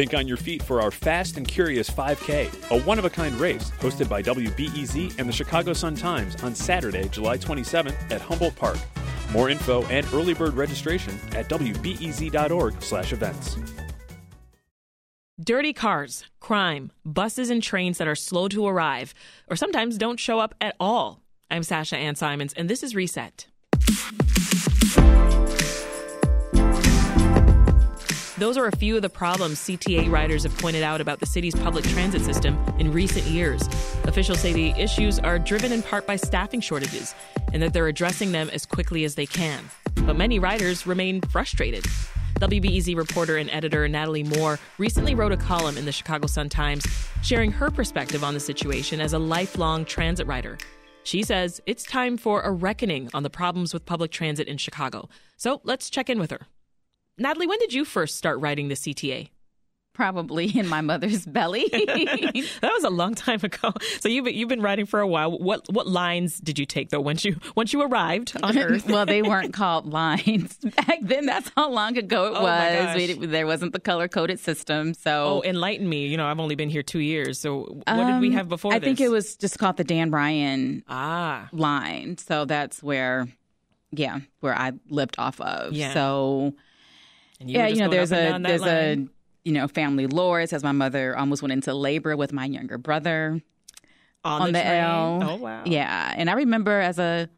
Think on your feet for our Fast and Curious 5K, a one of a kind race hosted by WBEZ and the Chicago Sun Times on Saturday, July 27th at Humboldt Park. More info and early bird registration at wbez.org/events. Dirty cars, crime, buses and trains that are slow to arrive or sometimes don't show up at all. I'm Sasha Ann Simons and this is Reset. Those are a few of the problems CTA riders have pointed out about the city's public transit system in recent years. Officials say the issues are driven in part by staffing shortages and that they're addressing them as quickly as they can. But many riders remain frustrated. WBEZ reporter and editor Natalie Moore recently wrote a column in the Chicago Sun-Times sharing her perspective on the situation as a lifelong transit rider. She says it's time for a reckoning on the problems with public transit in Chicago. So let's check in with her. Natalie, when did you first start writing the CTA? Probably in my mother's belly. that was a long time ago. So you've been, you've been riding for a while. What what lines did you take though once you once you arrived on Earth? well, they weren't called lines back then. That's how long ago it Oh, was. We, there wasn't the color coded system. So Oh, enlighten me. You know, I've only been here two years. So what did we Um, have before I this? think it was just called the Dan Ryan ah. line. So that's where, yeah, where I lived off of. Yeah. So you yeah, you know, there's a there's line? a you know family lore. It says my mother almost went into labor with my younger brother on, on the, train. L. Oh wow. Yeah, and I remember as a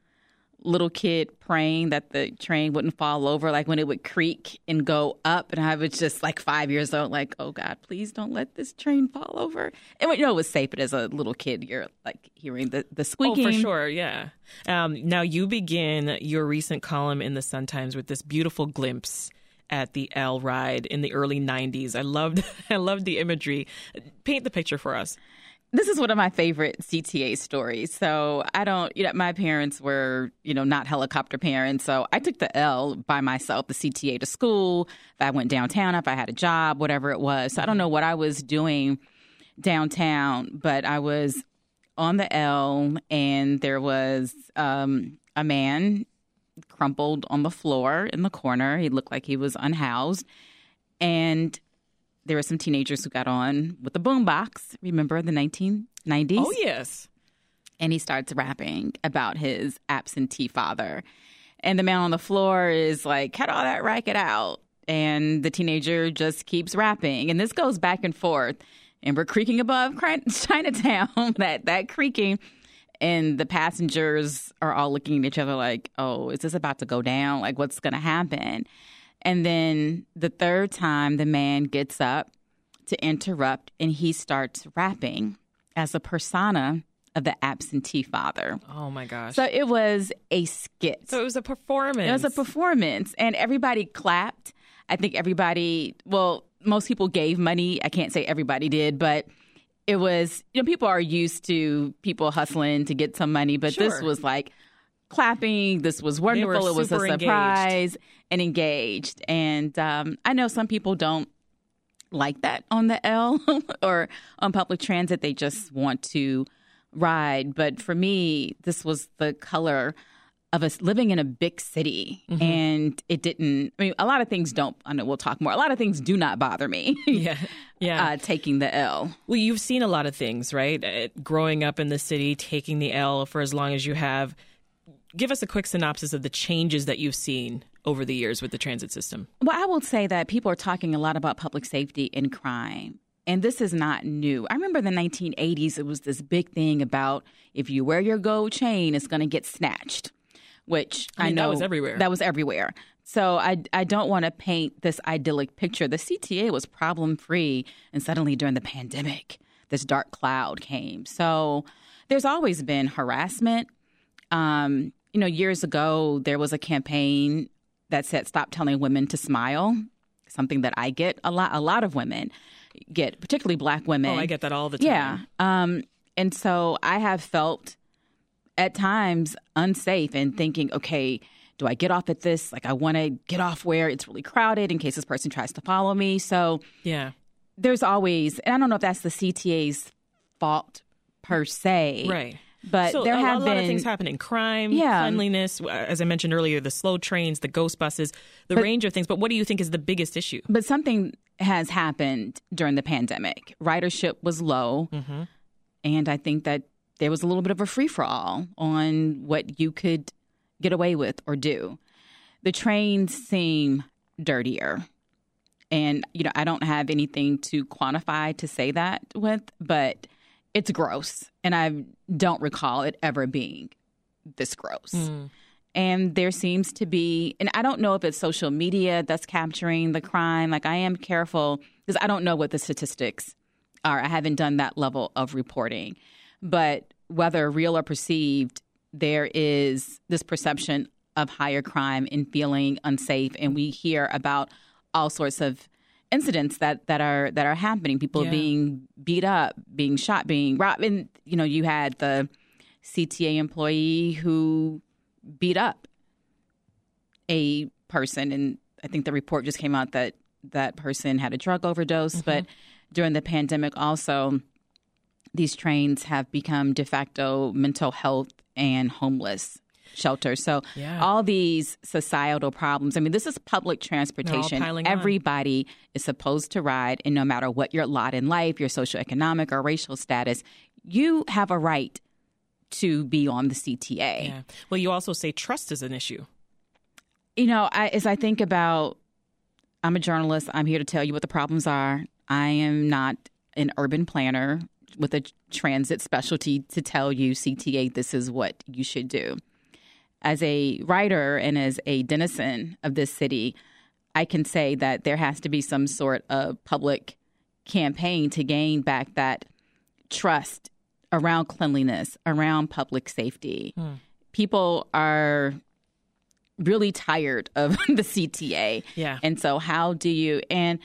little kid praying that the train wouldn't fall over, like when it would creak and go up, and I was just like five years old, like, oh God, please don't let this train fall over. And you know, it was safe, but as a little kid, you're like hearing the the squeaking. Oh, for sure, yeah. Um, now you begin your recent column in the Sun Times with this beautiful glimpse at the L ride in the early '90s. I loved, I loved the imagery. Paint the picture for us. This is one of my favorite CTA stories. So I don't, you know, my parents were, you know, not helicopter parents. So I took the L by myself, the CTA to school. If I went downtown, if I had a job, whatever it was. So I don't know what I was doing downtown, but I was on the L and there was um, a man crumpled on the floor in the corner. He looked like he was unhoused. And there were some teenagers who got on with the boombox. Remember the 1990s? Oh yes. And he starts rapping about his absentee father. And the man on the floor is like, cut all that racket out. And the teenager just keeps rapping. And this goes back and forth. And we're creaking above Chinatown, that, that creaking. And the passengers are all looking at each other like, oh, is this about to go down? Like, what's going to happen? And then the third time, the man gets up to interrupt and he starts rapping as a persona of the absentee father. Oh my gosh. So it was a skit. So it was a performance. It was a performance, and everybody clapped. I think everybody, well, most people gave money. I can't say everybody did, but it was, you know, people are used to people hustling to get some money, but this was like clapping. This was wonderful. It was a super engaged. surprise and engaged. And um, I know some people don't like that on the L or on public transit. They just want to ride. But for me, this was the color of us living in a big city. Mm-hmm. And it didn't, I mean, a lot of things don't, I know we'll talk more. A lot of things do not bother me. yeah. Yeah. Uh, taking the L. Well, you've seen a lot of things, right? Uh, growing up in the city, taking the L for as long as you have. Give us a quick synopsis of the changes that you've seen over the years with the transit system. Well, I will say that people are talking a lot about public safety and crime. And this is not new. I remember the 1980s, it was this big thing about if you wear your gold chain, it's going to get snatched, which I I, mean, that know was everywhere. That was everywhere. So I, I don't want to paint this idyllic picture. The CTA was problem free, and suddenly during the pandemic, this dark cloud came. So there's always been harassment. Um, you know, years ago, there was a campaign that said stop telling women to smile, something that I get a lot, a lot of women get, particularly black women. Oh, I get that all the time. Yeah. Um, and so I have felt at times unsafe and thinking, okay, do I get off at this? Like, I want to get off where it's really crowded in case this person tries to follow me. So Yeah. there's always, and I don't know if that's the CTA's fault per se. Right. But so there a, have a been lot of things happening: crime, Yeah. cleanliness. As I mentioned earlier, the slow trains, the ghost buses, the But- range of things. But what do you think is the biggest issue? But something has happened during the pandemic. Ridership was low. Mm-hmm. And I think that there was a little bit of a free for all on what you could get away with or do. The trains seem dirtier. And, you know, I don't have anything to quantify to say that with, but it's gross. And I don't recall it ever being this gross. Hmm. And there seems to be, and I don't know if it's social media that's capturing the crime. Like, I am careful because I don't know what the statistics are. I haven't done that level of reporting. But whether real or perceived, there is this perception of higher crime and feeling unsafe. And we hear about all sorts of incidents that, that are that are happening. People Yeah. being beat up, being shot, being robbed. And you know, you had the CTA employee who beat up a person and I think the report just came out that that person had a drug overdose mm-hmm. but during the pandemic also these trains have become de facto mental health and homeless shelters so Yeah. all these societal problems i mean this is public transportation piling on. everybody is supposed to ride and no matter what your lot in life your socioeconomic or racial status you have a right to be on the CTA Yeah. Well, you also say trust is an issue. you know, I, as I think about, I'm a journalist. I'm here to tell you what the problems are. I am not an urban planner with a transit specialty to tell you, CTA, this is what you should do. As a writer and as a denizen of this city, I can say that there has to be some sort of public campaign to gain back that trust around cleanliness, around public safety. Hmm. People are really tired of the CTA. Yeah. And so how do you and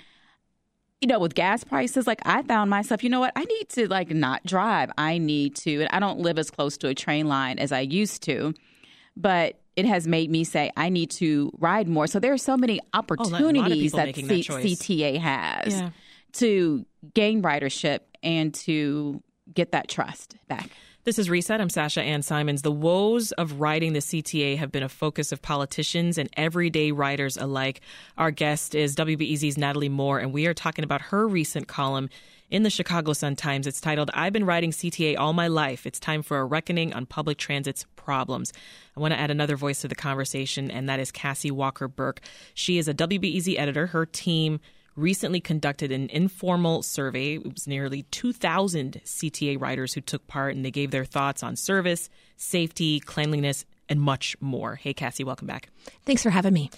you know with gas prices like I found myself, you know what? I need to like not drive. I need to and I don't live as close to a train line as I used to. But it has made me say I need to ride more. So there are so many oh, opportunities people that making that CTA has Yeah. to gain ridership and to get that trust back. This is Reset. I'm Sasha Ann Simons. The woes of riding the CTA have been a focus of politicians and everyday riders alike. Our guest is WBEZ's Natalie Moore, and we are talking about her recent column in the Chicago Sun-Times. It's titled, I've been riding CTA all my life. It's time for a reckoning on public transit's problems. I want to add another voice to the conversation, and that is Cassie Walker Burke. She is a WBEZ editor. Her team recently conducted an informal survey. It was nearly 2,000 CTA riders who took part, and they gave their thoughts on service, safety, cleanliness, and much more. Hey, Cassie, welcome back. Thanks for having me.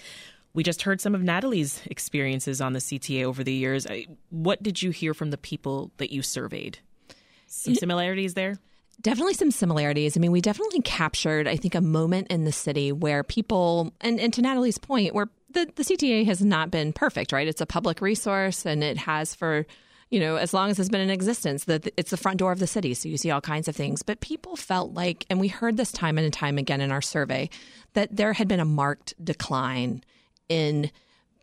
We just heard some of Natalie's experiences on the CTA over the years. Uh, what did you hear from the people that you surveyed? Some similarities there? Definitely some similarities. I mean, we definitely captured, I think, a moment in the city where people, and, and to Natalie's point, where the, the CTA has not been perfect, right? It's a public resource and it has for, you know, as long as it's been in existence, that it's the front door of the city. So you see all kinds of things. But people felt like, and we heard this time and time again in our survey, that there had been a marked decline in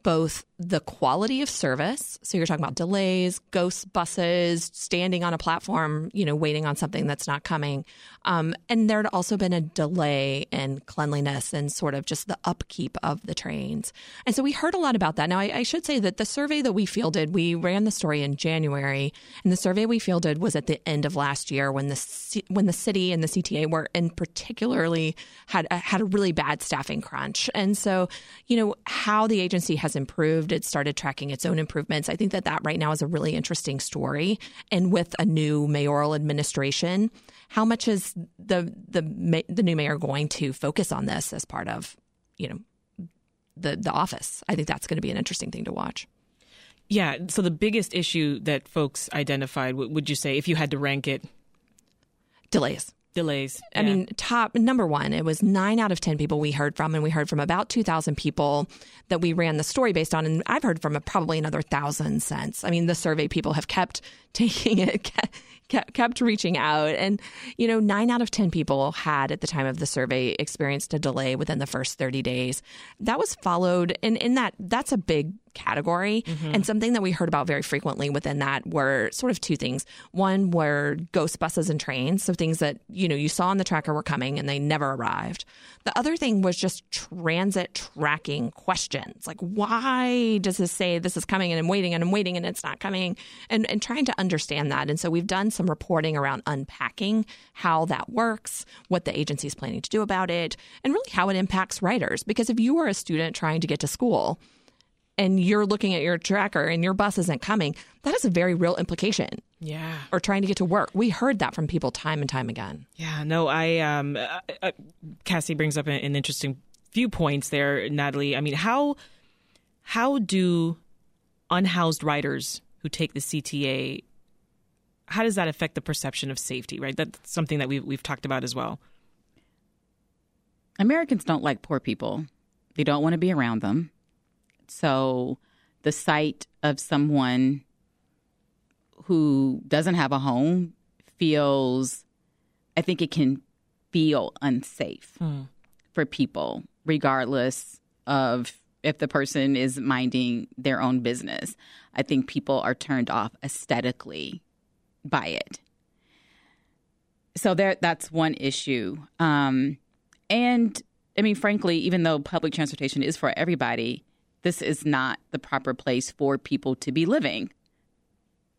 both the quality of service. So you're talking about delays, ghost buses, standing on a platform, you know, waiting on something that's not coming. Um, and there'd also been a delay in cleanliness and sort of just the upkeep of the trains. And so we heard a lot about that. Now, I, I should say that the survey that we fielded, we ran the story in January, and the survey we fielded was at the end of last year when the C- when the city and the CTA were, in particularly had a, had a really bad staffing crunch. And so, you know, how the agency has improved, it started tracking its own improvements. I think that that right now is a really interesting story. And with a new mayoral administration, how much is the the the new mayor going to focus on this as part of, you know, the the office? I think that's going to be an interesting thing to watch. Yeah. So the biggest issue that folks identified, would you say, if you had to rank it, Delays. Delays? I Yeah. mean, top number one, it was nine out of 10 people we heard from, and we heard from about 2,000 people that we ran the story based on. And I've heard from probably another thousand since. I mean, the survey people have kept taking it, kept, kept, kept reaching out. And, you know, nine out of 10 people had at the time of the survey experienced a delay within the first 30 days. That was followed, and in that, that's a big category. Mm-hmm. And something that we heard about very frequently within that were sort of two things. One were ghost buses and trains, so things that, you know, you saw on the tracker were coming and they never arrived. The other thing was just transit tracking questions. Like why does this say this is coming and I'm waiting and I'm waiting and it's not coming? And and trying to understand that. And so we've done some reporting around unpacking how that works, what the agency is planning to do about it, and really how it impacts riders. Because if you are a student trying to get to school, and you're looking at your tracker and your bus isn't coming, that is a very real implication. Yeah. Or trying to get to work. We heard that from people time and time again. Yeah, no, I um uh, uh, Cassie brings up an, an interesting few points there, Natalie. I mean, how how do unhoused riders who take the CTA how does that affect the perception of safety, right? That's something that we've we've talked about as well. Americans don't like poor people. They don't want to be around them. So the sight of someone who doesn't have a home feels, I think it can feel unsafe for people, regardless of if the person is minding their own business. I think people are turned off aesthetically by it. So there, that's one issue. Um, and I mean, frankly, even though public transportation is for everybody, this is not the proper place for people to be living.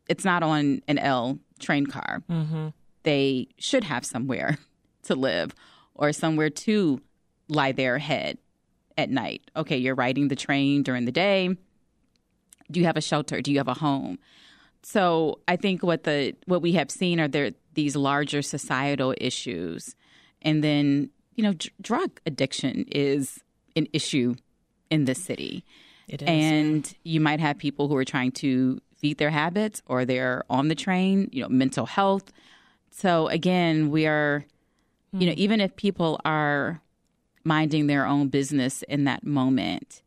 It's not on an L train car. Mm-hmm. They should have somewhere to live or somewhere to lie their head at night. Okay, you're riding the train during the day. Do you have a shelter? Do you have a home? So I think what the what we have seen are there these larger societal issues, and then you know dr- drug addiction is an issue in this city, It is. and you might have people who are trying to feed their habits or they're on the train. You know, mental health. So again, we are, you know, hmm. even if people are minding their own business in that moment,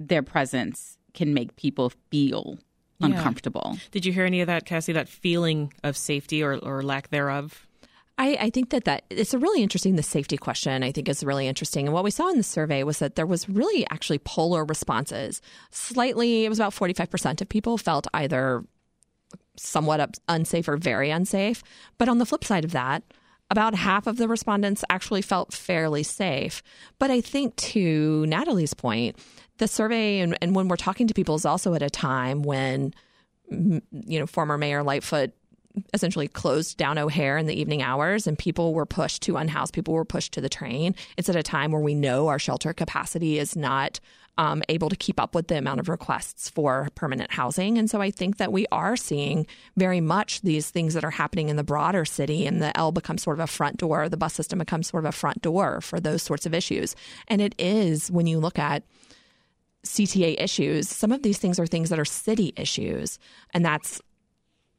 their presence can make people feel Yeah. uncomfortable. Did you hear any of that, Cassie? That feeling of safety or, or lack thereof? I, I think that that it's a really interesting. The safety question I think is really interesting, and what we saw in the survey was that there was really actually polar responses. Slightly, it was about forty five percent of people felt either somewhat unsafe or very unsafe. But on the flip side of that, about half of the respondents actually felt fairly safe. But I think to Natalie's point, the survey and, and when we're talking to people is also at a time when you know former Mayor Lightfoot essentially closed down O'Hare in the evening hours and people were pushed to unhoused, people were pushed to the train. It's at a time where we know our shelter capacity is not um, able to keep up with the amount of requests for permanent housing. And so I think that we are seeing very much these things that are happening in the broader city, and the L becomes sort of a front door, the bus system becomes sort of a front door for those sorts of issues. And it is, when you look at CTA issues, some of these things are things that are city issues. And that's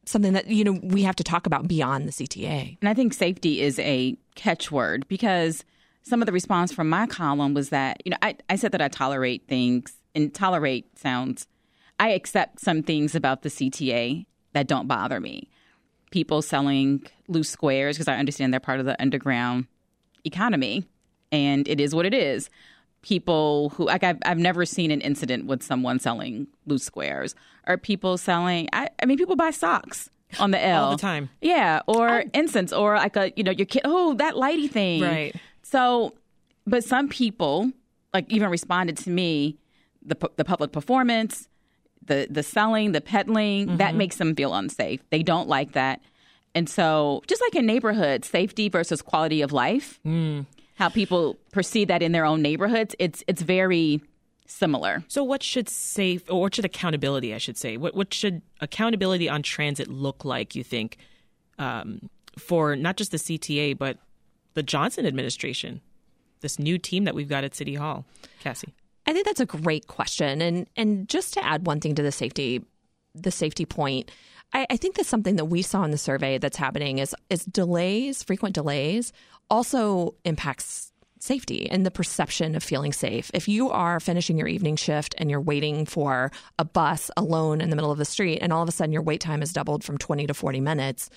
something that, you know, we have to talk about beyond the CTA. And I think safety is a catchword because some of the response from my column was that, you know, I, I said that I tolerate things, and tolerate sounds, I accept some things about the CTA that don't bother me. People selling loose squares, because I understand they're part of the underground economy, and it is what it is. People who, like, I've, I've never seen an incident with someone selling loose squares, or people selling, I, I mean, people buy socks on the L All the time. yeah, or incense, or like a you know your kid. Oh, that lighty thing. Right. So, but some people like even responded to me the the public performance, the the selling, the peddling that mm-hmm. makes them feel unsafe. They don't like that, and so just like in neighborhoods, safety versus quality of life, mm. How people perceive that in their own neighborhoods, it's it's very similar. So, what should safe, or what should accountability, I should say, what what should accountability on transit look like? You think um, for not just the CTA but the Johnson administration, this new team that we've got at City Hall, Cassie. I think that's a great question. And and just to add one thing to the safety the safety point, I, I think that's something that we saw in the survey that's happening is is delays, frequent delays, also impacts safety and the perception of feeling safe. If you are finishing your evening shift and you're waiting for a bus alone in the middle of the street and all of a sudden your wait time is doubled from 20 to 40 minutes,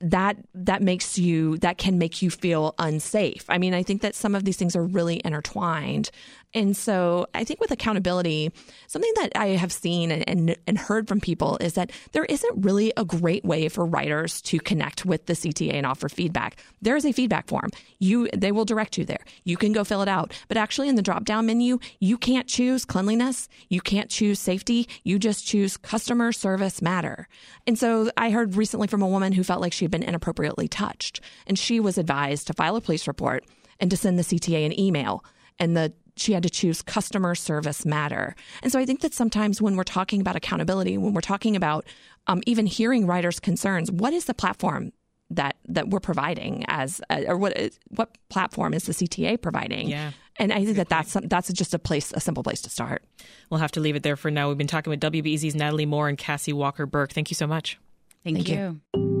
that that makes you that can make you feel unsafe. I mean, I think that some of these things are really intertwined And so I think with accountability, something that I have seen and, and, and, heard from people is that there isn't really a great way for riders to connect with the CTA and offer feedback. There is a feedback form. You they will direct you there. You can go fill it out. But actually in the drop down menu, you can't choose cleanliness, you can't choose safety, you just choose customer service matter. And so I heard recently from a woman who felt like she had been inappropriately touched and she was advised to file a police report and to send the CTA an email and the she had to choose customer service matter. And so I think that sometimes when we're talking about accountability, when we're talking about um, even hearing riders' concerns, what is the platform that that we're providing as uh, or what what platform is the CTA providing? Yeah. And I think that that's that's just a place, a simple place to start. We'll have to leave it there for now. We've been talking with WBEZ's Natalie Moore and Cassie Walker Burke. Thank you so much. Thank, Thank you. you.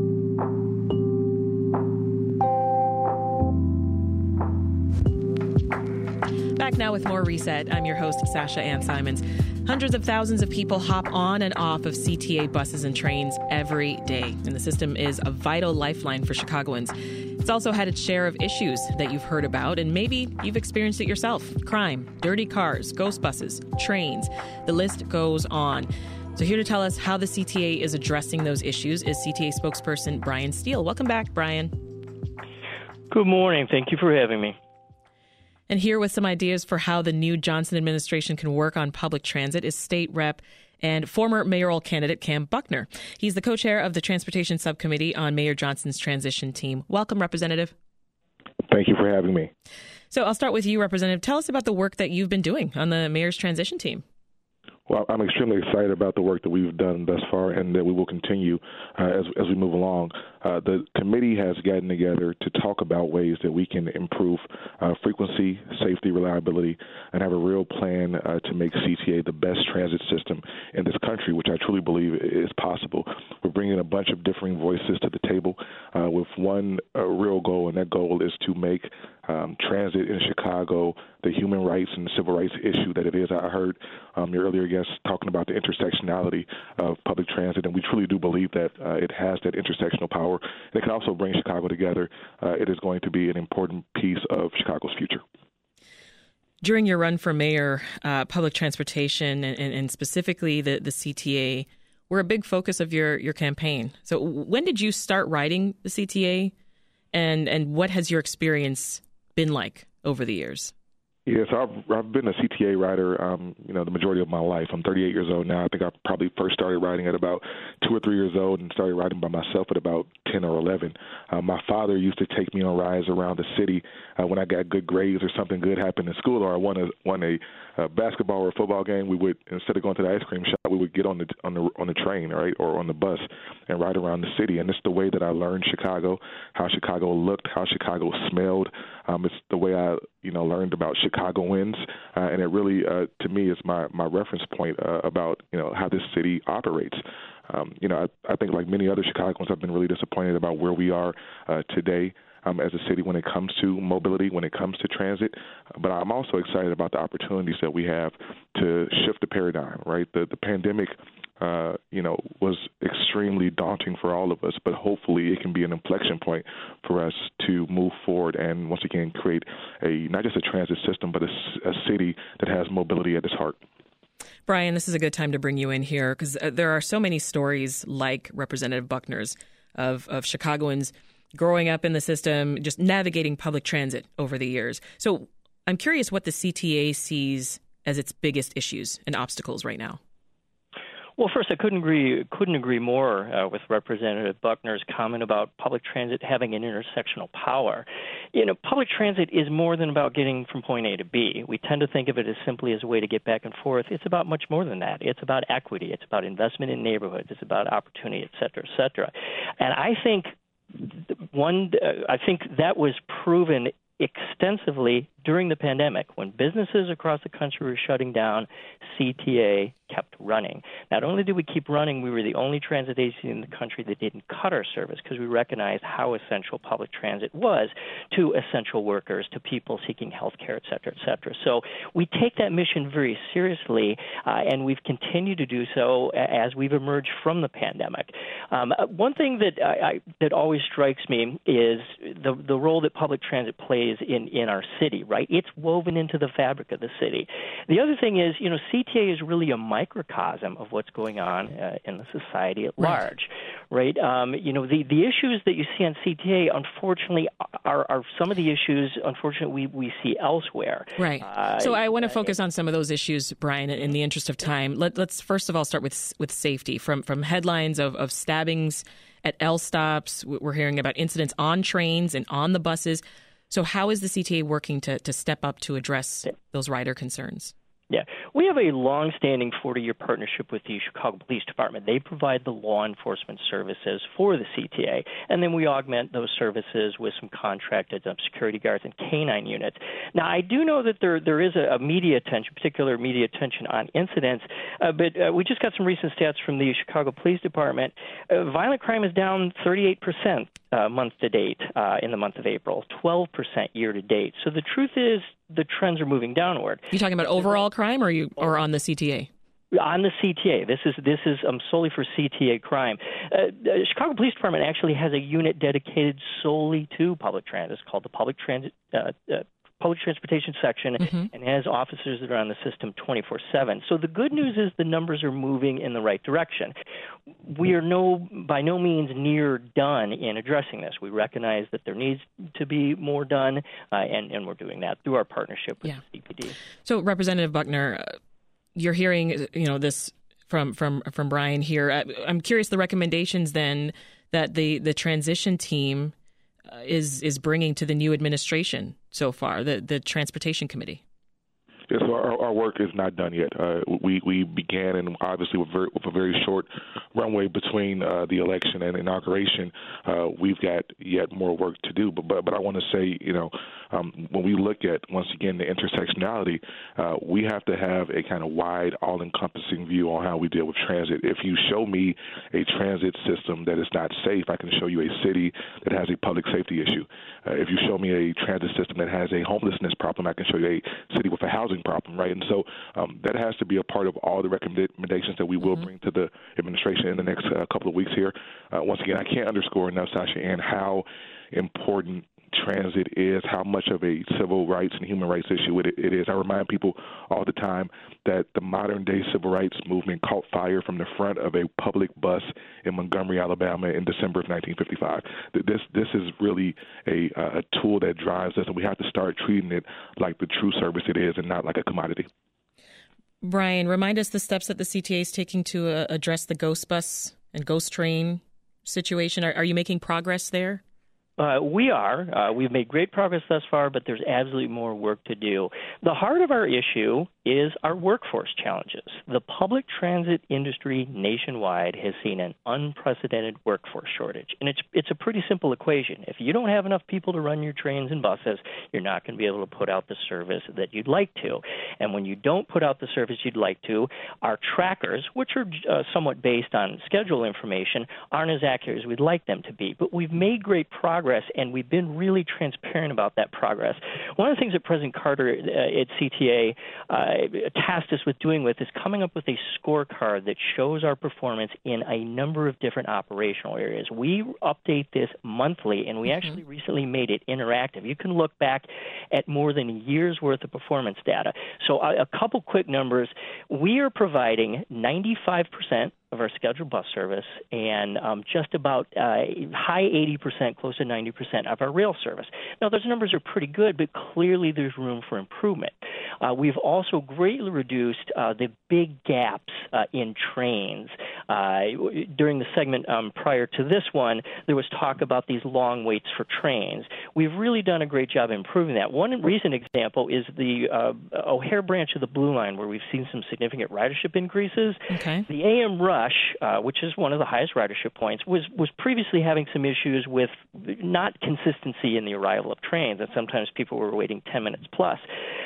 Back now with more Reset. I'm your host, Sasha Ann Simons. Hundreds of thousands of people hop on and off of CTA buses and trains every day, and the system is a vital lifeline for Chicagoans. It's also had its share of issues that you've heard about, and maybe you've experienced it yourself crime, dirty cars, ghost buses, trains. The list goes on. So, here to tell us how the CTA is addressing those issues is CTA spokesperson Brian Steele. Welcome back, Brian. Good morning. Thank you for having me. And here with some ideas for how the new Johnson administration can work on public transit is State Rep and former mayoral candidate Kam Buckner. He's the co chair of the Transportation Subcommittee on Mayor Johnson's transition team. Welcome, Representative. Thank you for having me. So I'll start with you, Representative. Tell us about the work that you've been doing on the mayor's transition team. Well, I'm extremely excited about the work that we've done thus far and that we will continue uh, as, as we move along. Uh, the committee has gotten together to talk about ways that we can improve uh, frequency, safety, reliability, and have a real plan uh, to make CTA the best transit system in this country, which I truly believe is possible. We're bringing a bunch of differing voices to the table uh, with one uh, real goal, and that goal is to make um, transit in Chicago the human rights and civil rights issue that it is. I heard um, your earlier guest talking about the intersectionality of public transit, and we truly do believe that uh, it has that intersectional power. And it can also bring Chicago together. Uh, it is going to be an important piece of Chicago's future. During your run for mayor, uh, public transportation and, and, specifically the, the CTA were a big focus of your, your campaign. So, when did you start riding the CTA, and and what has your experience been like over the years? Yes, I've I've been a CTA rider, um, you know, the majority of my life. I'm 38 years old now. I think I probably first started riding at about two or three years old, and started riding by myself at about 10 or 11. Uh, my father used to take me on rides around the city uh, when I got good grades or something good happened in school, or I won a won a uh, basketball or a football game. We would instead of going to the ice cream shop, we would get on the on the on the train, right, or on the bus, and ride around the city. And it's the way that I learned Chicago, how Chicago looked, how Chicago smelled. Um, it's the way I you know learned about Chicagoans, uh, and it really uh, to me is my my reference point uh, about you know how this city operates. Um, you know, I, I think like many other Chicagoans, I've been really disappointed about where we are uh, today. Um, as a city when it comes to mobility, when it comes to transit. But I'm also excited about the opportunities that we have to shift the paradigm. Right, the the pandemic uh, you know, was extremely daunting for all of us. But hopefully, it can be an inflection point for us to move forward and once again create a not just a transit system, but a, a city that has mobility at its heart. Brian, this is a good time to bring you in here because uh, there are so many stories like Representative Buckner's of, of Chicagoans growing up in the system, just navigating public transit over the years. So I'm curious what the CTA sees as its biggest issues and obstacles right now. Well, first, I couldn't agree couldn't agree more uh, with Representative Buckner's comment about public transit having an intersectional power. You know, public transit is more than about getting from point A to B. We tend to think of it as simply as a way to get back and forth. It's about much more than that. It's about equity. It's about investment in neighborhoods. It's about opportunity, et cetera, et cetera. And I think one, uh, I think that was proven extensively during the pandemic when businesses across the country were shutting down, CTA kept running. Not only did we keep running, we were the only transit agency in the country that didn't cut our service because we recognized how essential public transit was to essential workers, to people seeking health care, et cetera, et cetera. So we take that mission very seriously, uh, and we've continued to do so as we've emerged from the pandemic. Um, uh, one thing that I, I, that always strikes me is the the role that public transit plays in in our city, right? Right? It's woven into the fabric of the city. The other thing is, you know, CTA is really a microcosm of what's going on uh, in the society at large, right? right? Um, you know, the, the issues that you see on CTA, unfortunately, are, are some of the issues, unfortunately, we, we see elsewhere. Right. Uh, so I want to focus on some of those issues, Brian, in the interest of time. Let, us first of all start with with safety. From from headlines of, of stabbings at L stops, we're hearing about incidents on trains and on the buses. So, how is the CTA working to, to step up to address those rider concerns? Yeah, we have a long-standing 40-year partnership with the Chicago Police Department. They provide the law enforcement services for the CTA, and then we augment those services with some contracted um, security guards and canine units. Now, I do know that there there is a, a media attention, particular media attention on incidents, uh, but uh, we just got some recent stats from the Chicago Police Department. Uh, violent crime is down 38 percent uh, month to date uh, in the month of April, 12% year to date. So the truth is, the trends are moving downward. You talking about overall crime, or you or on the CTA? on the CTA. This is this is um, solely for CTA crime. Uh, the Chicago Police Department actually has a unit dedicated solely to public transit. It's called the Public Transit uh, uh, public transportation section mm-hmm. and has officers that are on the system 24 7. So the good news is the numbers are moving in the right direction. We are no by no means near done in addressing this. We recognize that there needs to be more done, uh, and, and we're doing that through our partnership with yeah. CPD. So, Representative Buckner, uh, you're hearing you know this from from from Brian here. Uh, I'm curious the recommendations then that the the transition team uh, is is bringing to the new administration so far, the the transportation committee? Yeah, so our, our work is not done yet. Uh, we we began, and obviously with, very, with a very short runway between uh, the election and inauguration, uh, we've got yet more work to do. But but, but I want to say, you know, um, when we look at once again the intersectionality, uh, we have to have a kind of wide, all-encompassing view on how we deal with transit. If you show me a transit system that is not safe, I can show you a city that has a public safety issue. Uh, if you show me a transit system that has a homelessness problem, I can show you a city with a housing housing problem, right? And so um, that has to be a part of all the recommendations that we will mm-hmm. bring to the administration in the next uh, couple of weeks here. Uh, once again, I can't underscore enough, Sasha, and how important transit is, how much of a civil rights and human rights issue it, it is. I remind people all the time that the modern day civil rights movement caught fire from the front of a public bus in Montgomery, Alabama in December of 1955. This this is really a, a tool that drives us, and we have to start treating it like the true service it is and not like a commodity. Brian, remind us the steps that the CTA is taking to uh, address the ghost bus and ghost train situation. Are, are you making progress there? Uh, we are. Uh, we've made great progress thus far, but there's absolutely more work to do. The heart of our issue is our workforce challenges. The public transit industry nationwide has seen an unprecedented workforce shortage, and it's it's a pretty simple equation. If you don't have enough people to run your trains and buses, you're not going to be able to put out the service that you'd like to. And when you don't put out the service you'd like to, our trackers, which are uh, somewhat based on schedule information, aren't as accurate as we'd like them to be. But we've made great progress, and we've been really transparent about that progress. One of the things that President Carter uh, at CTA uh, tasked us with doing with is coming up with a scorecard that shows our performance in a number of different operational areas. We update this monthly, and we mm-hmm. actually recently made it interactive. You can look back at more than a year's worth of performance data. So, a, a couple quick numbers. We are providing 95% of our scheduled bus service and um, just about uh, high 80%, close to 90% of our rail service. Now, those numbers are pretty good, but clearly there's room for improvement. Uh, we've also greatly reduced uh, the big gaps uh, in trains. Uh, during the segment um, prior to this one, there was talk about these long waits for trains. We've really done a great job improving that. One recent example is the uh, O'Hare branch of the Blue Line, where we've seen some significant ridership increases. Okay. The AM Rush, uh, which is one of the highest ridership points, was was previously having some issues with not consistency in the arrival of trains, and sometimes people were waiting 10 minutes plus.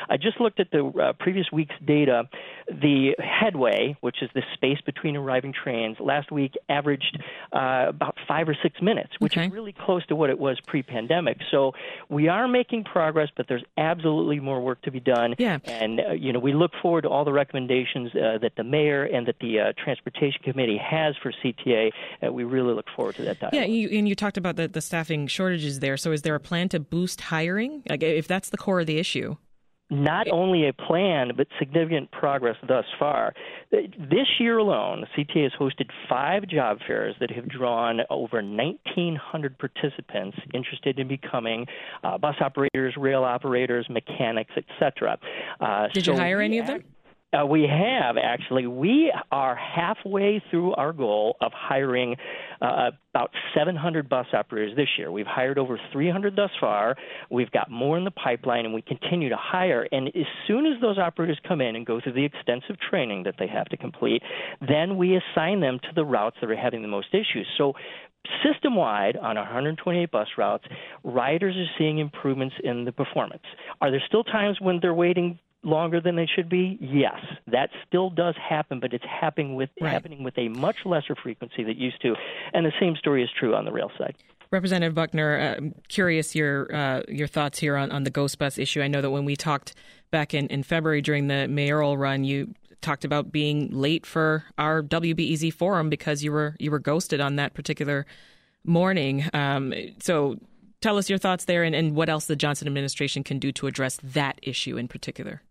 I just looked at the uh, previous week's data. The headway, which is the space between arriving trains, last week averaged uh, about five or six minutes, which Okay. is really close to what it was pre-pandemic. So we are making progress, but there's absolutely more work to be done. Yeah. And uh, you know, we look forward to all the recommendations uh, that the mayor and that the uh, transportation committee has for CTA. Uh, we really look forward to that dialogue. Yeah, you, and you talked about the, the staffing shortages there. So, is there a plan to boost hiring? Like, if that's the core of the issue? Not only a plan, but significant progress thus far. This year alone, CTA has hosted five job fairs that have drawn over 1,900 participants interested in becoming uh, bus operators, rail operators, mechanics, etc. Uh, Did you hire any of them? Uh, we have actually. We are halfway through our goal of hiring uh, about 700 bus operators this year. We've hired over 300 thus far. We've got more in the pipeline, and we continue to hire. And as soon as those operators come in and go through the extensive training that they have to complete, then we assign them to the routes that are having the most issues. So system wide on 128 bus routes, riders are seeing improvements in the performance. Are there still times when they're waiting longer than they should be? Yes, that still does happen, but it's happening with Right. happening with a much lesser frequency that used to. And the same story is true on the rail side. Representative Buckner, uh, I'm curious your uh, your thoughts here on, on the ghost bus issue. I know that when we talked back in, in February during the mayoral run, you talked about being late for our WBEZ forum because you were you were ghosted on that particular morning. Um, so tell us your thoughts there and, and what else the Johnson administration can do to address that issue in particular.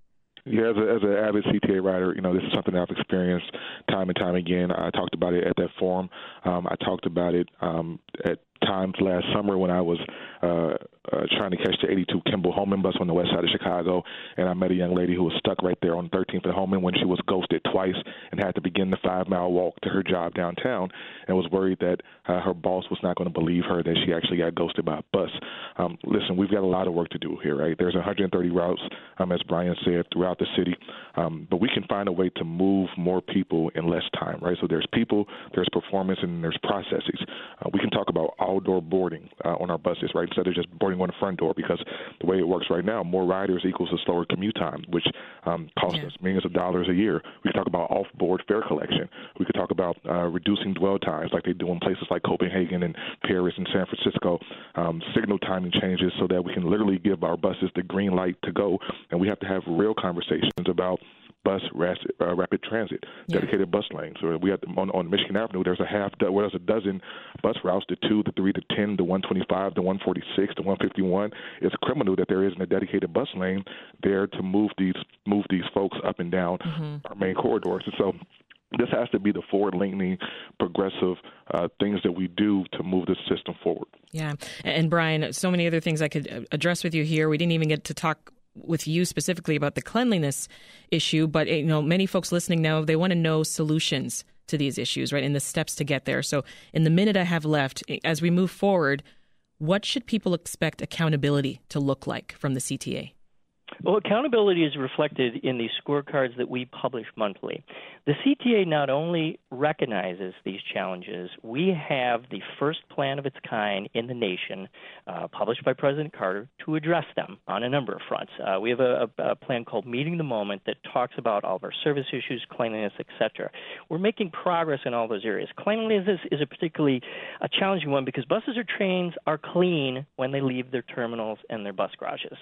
Yeah, as, a, as an avid CTA rider, you know, this is something I've experienced time and time again. I talked about it at that forum. Um, I talked about it um, at times last summer when I was uh, uh, trying to catch the 82 Kimball Homan bus on the west side of Chicago, and I met a young lady who was stuck right there on 13th and Homan when she was ghosted twice and had to begin the five mile walk to her job downtown, and was worried that uh, her boss was not going to believe her that she actually got ghosted by a bus. Um, listen, we've got a lot of work to do here, right? There's 130 routes, um, as Brian said, throughout the city, um, but we can find a way to move more people in less time, right? So there's people, there's performance, and there's processes. Uh, we can talk about all-door boarding uh, on our buses, right? Instead of just boarding on the front door, because the way it works right now, more riders equals a slower commute time, which um, costs Yeah. us millions of dollars a year. We can talk about off-board fare collection. We could talk about uh, reducing dwell times, like they do in places like Copenhagen and Paris and San Francisco. Um, signal timing changes so that we can literally give our buses the green light to go, and we have to have real conversations about bus ras- uh, rapid transit, Yeah. dedicated bus lanes. So we have on on Michigan Avenue. There's a half, well, there's a dozen bus routes: the two, the three, the ten, the 125, the 146, the 151. It's criminal that there isn't a dedicated bus lane there to move these move these folks up and down our main corridors. And so this has to be the forward-leaning, progressive uh, things that we do to move this system forward. Yeah. And Brian, so many other things I could uh, address with you here. We didn't even get to talk with you specifically about the cleanliness issue, but you know, many folks listening now, they want to know solutions to these issues, right? And the steps to get there. So, in the minute I have left, eh, as we move forward, what should people expect accountability to look like from the CTA? Well, accountability is reflected in the scorecards that we publish monthly. The CTA not only recognizes these challenges, we have the first plan of its kind in the nation, uh, published by President Carter, to address them on a number of fronts. Uh, we have a, a, plan called Meeting the Moment that talks about all of our service issues, cleanliness, etc. We're making progress in all those areas. Cleanliness is, is a particularly a challenging one because buses or trains are clean when they leave their terminals and their bus garages.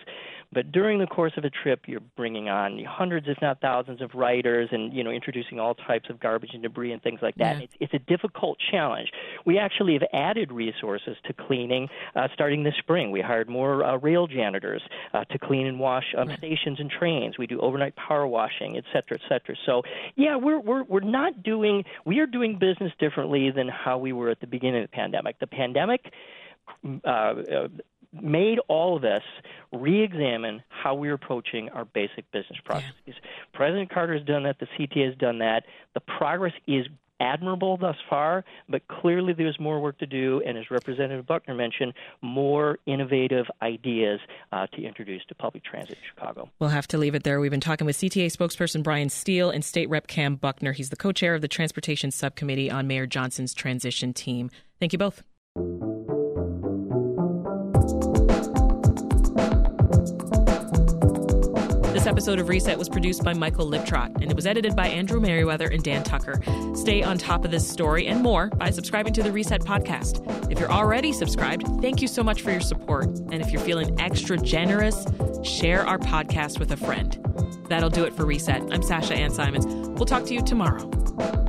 But during the course of a trip, you're bringing on hundreds, if not thousands, of riders, and you know introducing all types of garbage and debris and things like that. Yeah. It's, it's a difficult challenge. We actually have added resources to cleaning uh, starting this spring. We hired more uh, rail janitors uh, to clean and wash um, stations and trains. We do overnight power washing, et cetera, et cetera. So yeah, we're we're we're not doing we are doing business differently than how we were at the beginning of the pandemic. The pandemic. Uh, uh, made all of us re-examine how we're approaching our basic business processes. President Carter has done that. The CTA has done that. The progress is admirable thus far, but clearly there's more work to do. And as Representative Buckner mentioned, more innovative ideas uh, to introduce to public transit in Chicago. We'll have to leave it there. We've been talking with CTA spokesperson Brian Steele and State Rep Kam Buckner. He's the co chair of the Transportation Subcommittee on Mayor Johnson's transition team. Thank you both. This episode of Reset was produced by Michael Liptrot, and it was edited by Andrew Merriweather and Dan Tucker. Stay on top of this story and more by subscribing to the Reset podcast. If you're already subscribed, thank you so much for your support. And if you're feeling extra generous, share our podcast with a friend. That'll do it for Reset. I'm Sasha Ann Simons. We'll talk to you tomorrow.